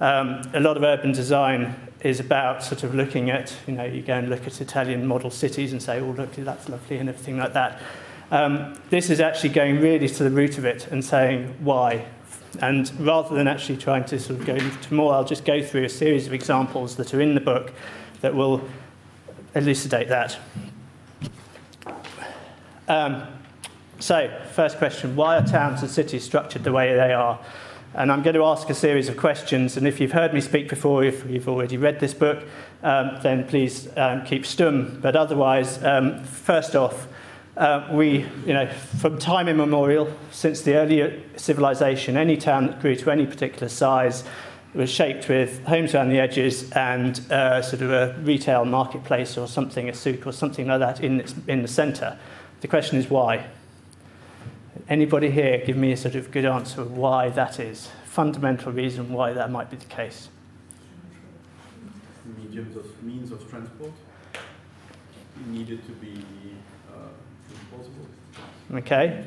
Um, a lot of urban design is about sort of looking at, you know, you go and look at Italian model cities and say, oh, look, that's lovely and everything like that. Um, this is actually going really to the root of it and saying why. And rather than actually trying to sort of go into more, I'll just go through a series of examples that are in the book that will elucidate that. Um, so, first question why are towns and cities structured the way they are? And I'm going to ask a series of questions. And if you've heard me speak before, if you've already read this book, um, then please um, keep stum. But otherwise, um, first off, uh, we, you know, from time immemorial, since the early civilization, any town that grew to any particular size was shaped with homes around the edges and uh, sort of a retail marketplace or something, a souk or something like that in, its, in the centre. The question is why? Anybody here give me a sort of good answer of why that is? Fundamental reason why that might be the case. Mediums of means of transport needed to be uh impossible. Okay.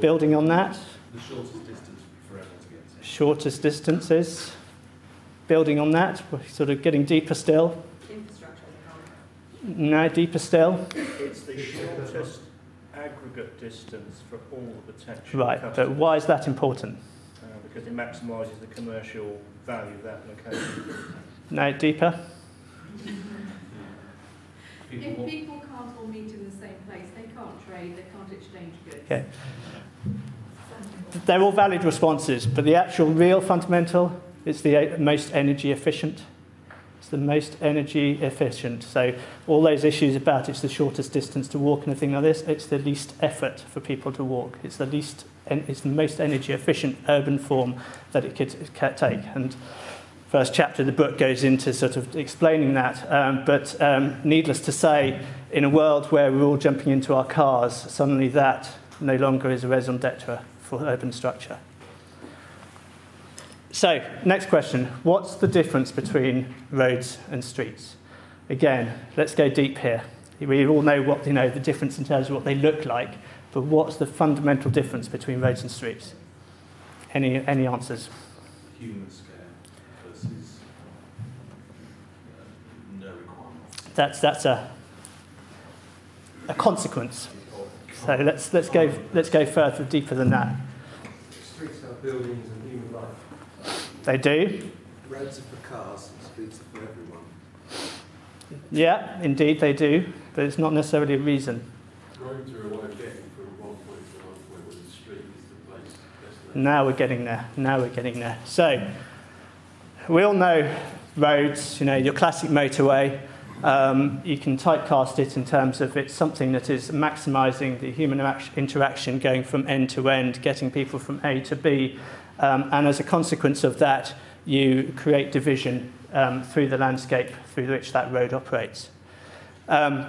Building on that. The shortest distance for everyone to get to. Shortest distances. Building on that. We're sort of getting deeper still. Infrastructure. No, deeper still. It's the shortest aggregate distance for all the potential Right, customers. but why is that important? Uh, because it maximises the commercial value of that location. Now, deeper. If people can't all meet in the same place, they can't trade, they can't exchange goods. Okay. They're all valid responses, but the actual real fundamental is the most energy efficient. The most energy efficient. So all those issues about it's the shortest distance to walk and a thing like this, it's the least effort for people to walk. It's the least, and it's the most energy efficient urban form that it could take. And first chapter of the book goes into sort of explaining that. Um, but um, needless to say, in a world where we're all jumping into our cars, suddenly that no longer is a raison d'etre for urban structure. So, next question What's the difference between roads and streets? Again, let's go deep here. We all know what you know the difference in terms of what they look like, but what's the fundamental difference between roads and streets? Any, any answers? Human scale versus uh, no requirement. That's, that's a, a consequence. So let's, let's, go, let's go further, deeper than that. Streets have buildings and. They do. Roads are for cars, streets are for everyone. Yeah, indeed they do, but it's not necessarily a reason. Roads are a way of getting from one point to another point, where the street is the place. Now we're getting there. Now we're getting there. So we all know roads, you know, your classic motorway. Um, you can typecast it in terms of it's something that is maximizing the human interaction going from end to end, getting people from A to B. Um, and as a consequence of that, you create division um, through the landscape through which that road operates. Um,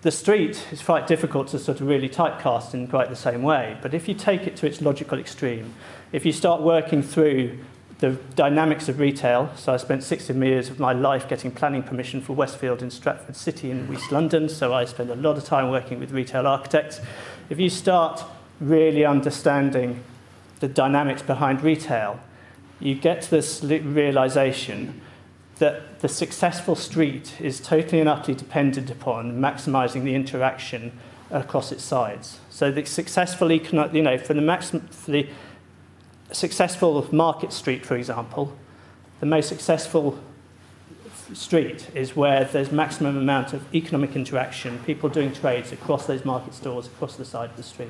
the street is quite difficult to sort of really typecast in quite the same way, but if you take it to its logical extreme, if you start working through the dynamics of retail. So I spent 16 years of my life getting planning permission for Westfield in Stratford City in East London. So I spend a lot of time working with retail architects. If you start really understanding the dynamics behind retail, you get to this realization that the successful street is totally and utterly dependent upon maximizing the interaction across its sides. So the successful you know, for the maximum, for the successful market street, for example, the most successful street is where there's maximum amount of economic interaction, people doing trades across those market stores, across the side of the street.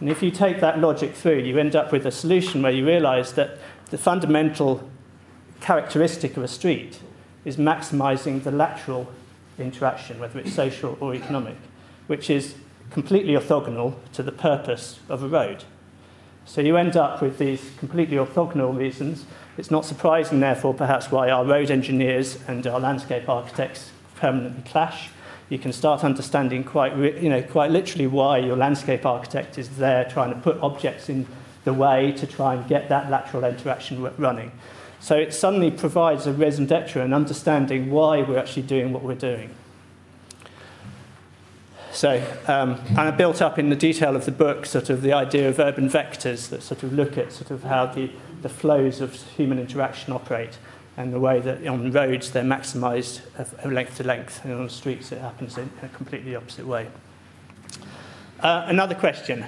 And if you take that logic through, you end up with a solution where you realize that the fundamental characteristic of a street is maximizing the lateral interaction, whether it's social or economic, which is completely orthogonal to the purpose of a road. So you end up with these completely orthogonal reasons. It's not surprising, therefore, perhaps why our road engineers and our landscape architects permanently clash. You can start understanding quite, you know, quite literally why your landscape architect is there trying to put objects in the way to try and get that lateral interaction running. So it suddenly provides a raison d'etre and understanding why we're actually doing what we're doing. So, um, and I built up in the detail of the book sort of the idea of urban vectors that sort of look at sort of how the the flows of human interaction operate and the way that on roads they're maximised length to length, and on streets it happens in a completely opposite way. Uh, another question.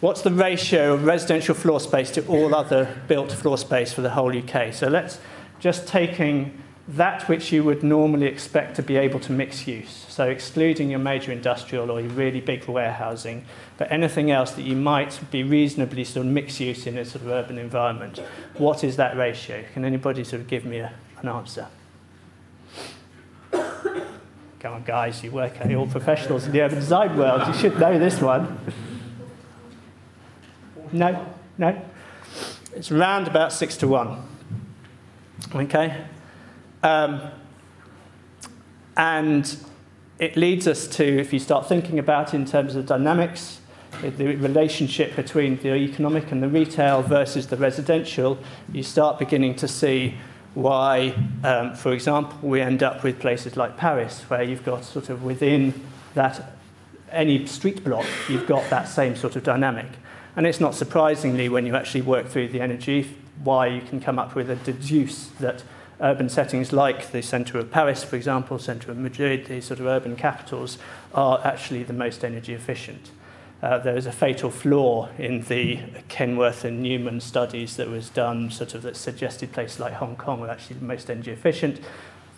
What's the ratio of residential floor space to all other built floor space for the whole UK? So let's just taking that which you would normally expect to be able to mix use, so excluding your major industrial or your really big warehousing, but anything else that you might be reasonably sort of mixed use in a sort of urban environment, what is that ratio? Can anybody sort of give me a, an answer? Come on, guys, you work, you're all professionals in the urban design world, you should know this one. No? No? It's around about six to one. Okay? Um, and it leads us to, if you start thinking about it in terms of dynamics, the relationship between the economic and the retail versus the residential, you start beginning to see why, um, for example, we end up with places like Paris, where you've got sort of within that any street block, you've got that same sort of dynamic. And it's not surprisingly, when you actually work through the energy, why you can come up with a deduce that urban settings like the centre of Paris, for example, centre of Madrid, these sort of urban capitals, are actually the most energy efficient. Uh, there is a fatal flaw in the Kenworthy and Newman studies that was done, sort of that suggested places like Hong Kong were actually the most energy efficient.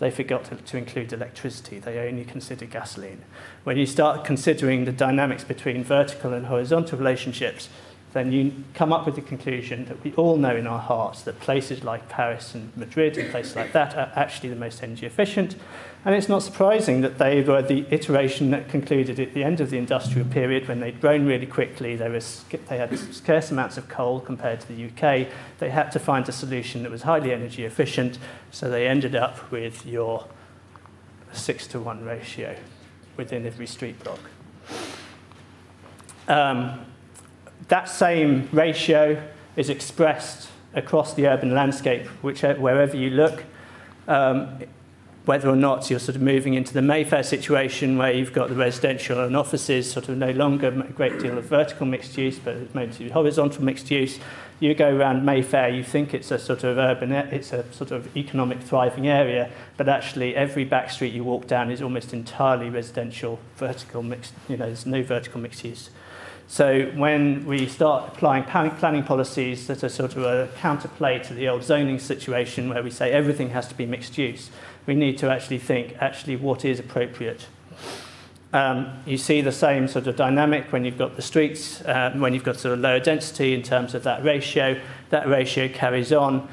They forgot to, to include electricity. They only considered gasoline. When you start considering the dynamics between vertical and horizontal relationships, then you come up with the conclusion that we all know in our hearts that places like Paris and Madrid and places like that are actually the most energy efficient. And it's not surprising that they were the iteration that concluded at the end of the industrial period when they'd grown really quickly. There was, they had scarce amounts of coal compared to the UK. They had to find a solution that was highly energy efficient, so they ended up with your six to one ratio within every street block. Um, that same ratio is expressed across the urban landscape, which, wherever you look, um, whether or not you're sort of moving into the Mayfair situation where you've got the residential and offices sort of no longer a great deal of vertical mixed use, but mostly horizontal mixed use. You go around Mayfair, you think it's a sort of urban, it's a sort of economic thriving area, but actually every back street you walk down is almost entirely residential, vertical mixed, you know, there's no vertical mixed use. So when we start applying planning policies that are sort of a counterplay to the old zoning situation where we say everything has to be mixed use, we need to actually think actually what is appropriate. Um, you see the same sort of dynamic when you've got the streets, uh, when you've got sort of lower density in terms of that ratio. That ratio carries on.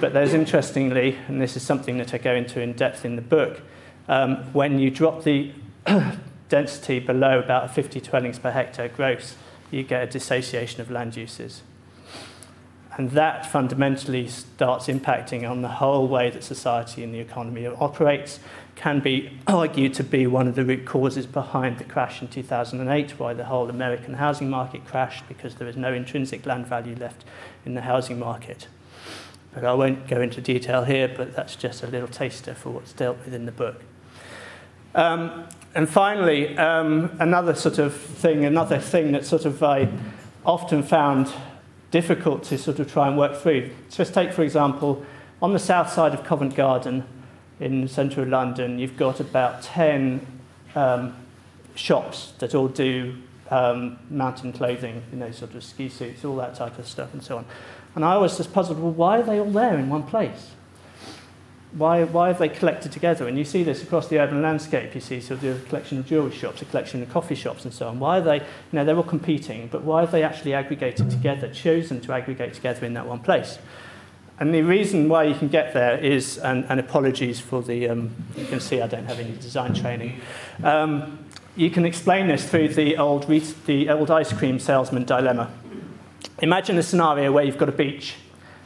But there's interestingly, and this is something that I go into in depth in the book, um, when you drop the density below about 50 dwellings per hectare gross, you get a dissociation of land uses. And that fundamentally starts impacting on the whole way that society and the economy operates, can be argued to be one of the root causes behind the crash in 2008, why the whole American housing market crashed, because there is no intrinsic land value left in the housing market. But I won't go into detail here, but that's just a little taster for what's dealt with in the book. Um, and finally, um, another sort of thing, another thing that sort of I often found difficult to sort of try and work through. So, just take, for example, on the south side of Covent Garden in central London, you've got about 10 um, shops that all do um, mountain clothing, you know, sort of ski suits, all that type of stuff and so on. And I was just puzzled, well, why are they all there in one place? Why, why have they collected together? And you see this across the urban landscape. You see sort of a collection of jewelry shops, a collection of coffee shops, and so on. Why are they, you know, they're all competing, but why have they actually aggregated together, chosen to aggregate together in that one place? And the reason why you can get there is, and, and apologies for the, um, you can see I don't have any design training. Um, you can explain this through the old, the old ice cream salesman dilemma. Imagine a scenario where you've got a beach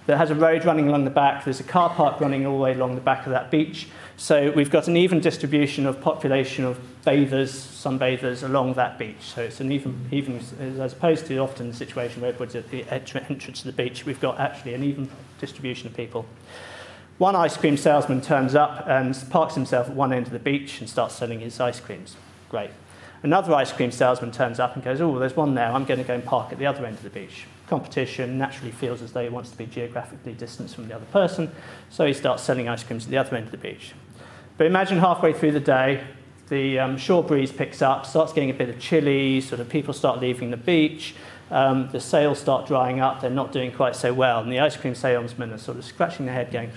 that has a road running along the back. There's a car park running all the way along the back of that beach. So we've got an even distribution of population of bathers, sunbathers along that beach. So it's an even, even as opposed to often the situation where everybody's at the entrance to the beach, we've got actually an even distribution of people. One ice cream salesman turns up and parks himself at one end of the beach and starts selling his ice creams. Great. Another ice cream salesman turns up and goes, Oh, there's one there. I'm going to go and park at the other end of the beach. competition, naturally feels as though he wants to be geographically distanced from the other person, so he starts selling ice creams at the other end of the beach. But imagine halfway through the day, the um, shore breeze picks up, starts getting a bit of chilly, sort of people start leaving the beach, um, the sales start drying up, they're not doing quite so well, and the ice cream salesmen are sort of scratching their head going,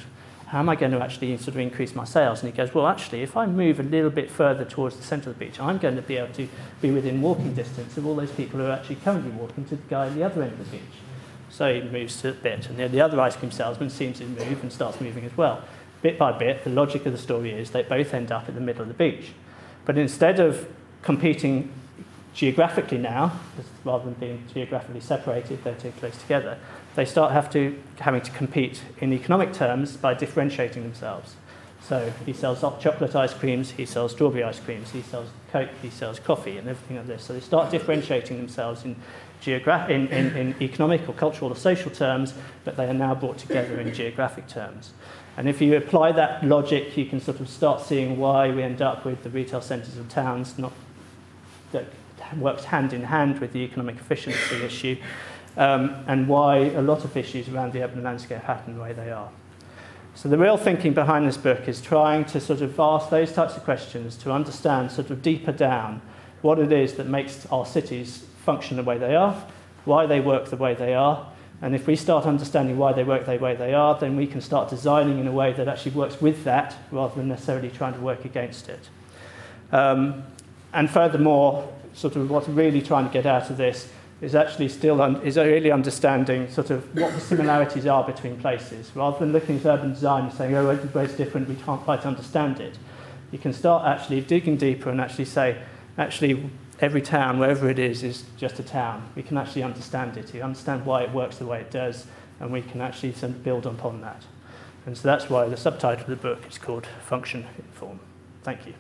how am I going to actually sort of increase my sales? And he goes, well, actually, if I move a little bit further towards the centre of the beach, I'm going to be able to be within walking distance of all those people who are actually currently walking to the guy at the other end of the beach. So he moves to a bit, and the other ice cream salesman seems to move and starts moving as well. Bit by bit, the logic of the story is they both end up at the middle of the beach. But instead of competing geographically now, rather than being geographically separated, they're take place together, they start have to, having to compete in economic terms by differentiating themselves. So he sells chocolate ice creams, he sells strawberry ice creams, he sells Coke, he sells coffee, and everything like this. So they start differentiating themselves in, in, in, in economic or cultural or social terms, but they are now brought together in geographic terms. And if you apply that logic, you can sort of start seeing why we end up with the retail centres of towns not, works hand in hand with the economic efficiency issue, um, and why a lot of issues around the urban landscape happen the way they are. So the real thinking behind this book is trying to sort of ask those types of questions to understand sort of deeper down what it is that makes our cities function the way they are, why they work the way they are, and if we start understanding why they work the way they are, then we can start designing in a way that actually works with that rather than necessarily trying to work against it. Um, and furthermore, sort of what's really trying to get out of this is actually still un- is really understanding sort of what the similarities are between places, rather than looking at urban design and saying, oh, everywhere's different, we can't quite understand it. You can start actually digging deeper and actually say, actually, every town, wherever it is, is just a town. We can actually understand it. We understand why it works the way it does, and we can actually build upon that. And so that's why the subtitle of the book is called Function in Form. Thank you.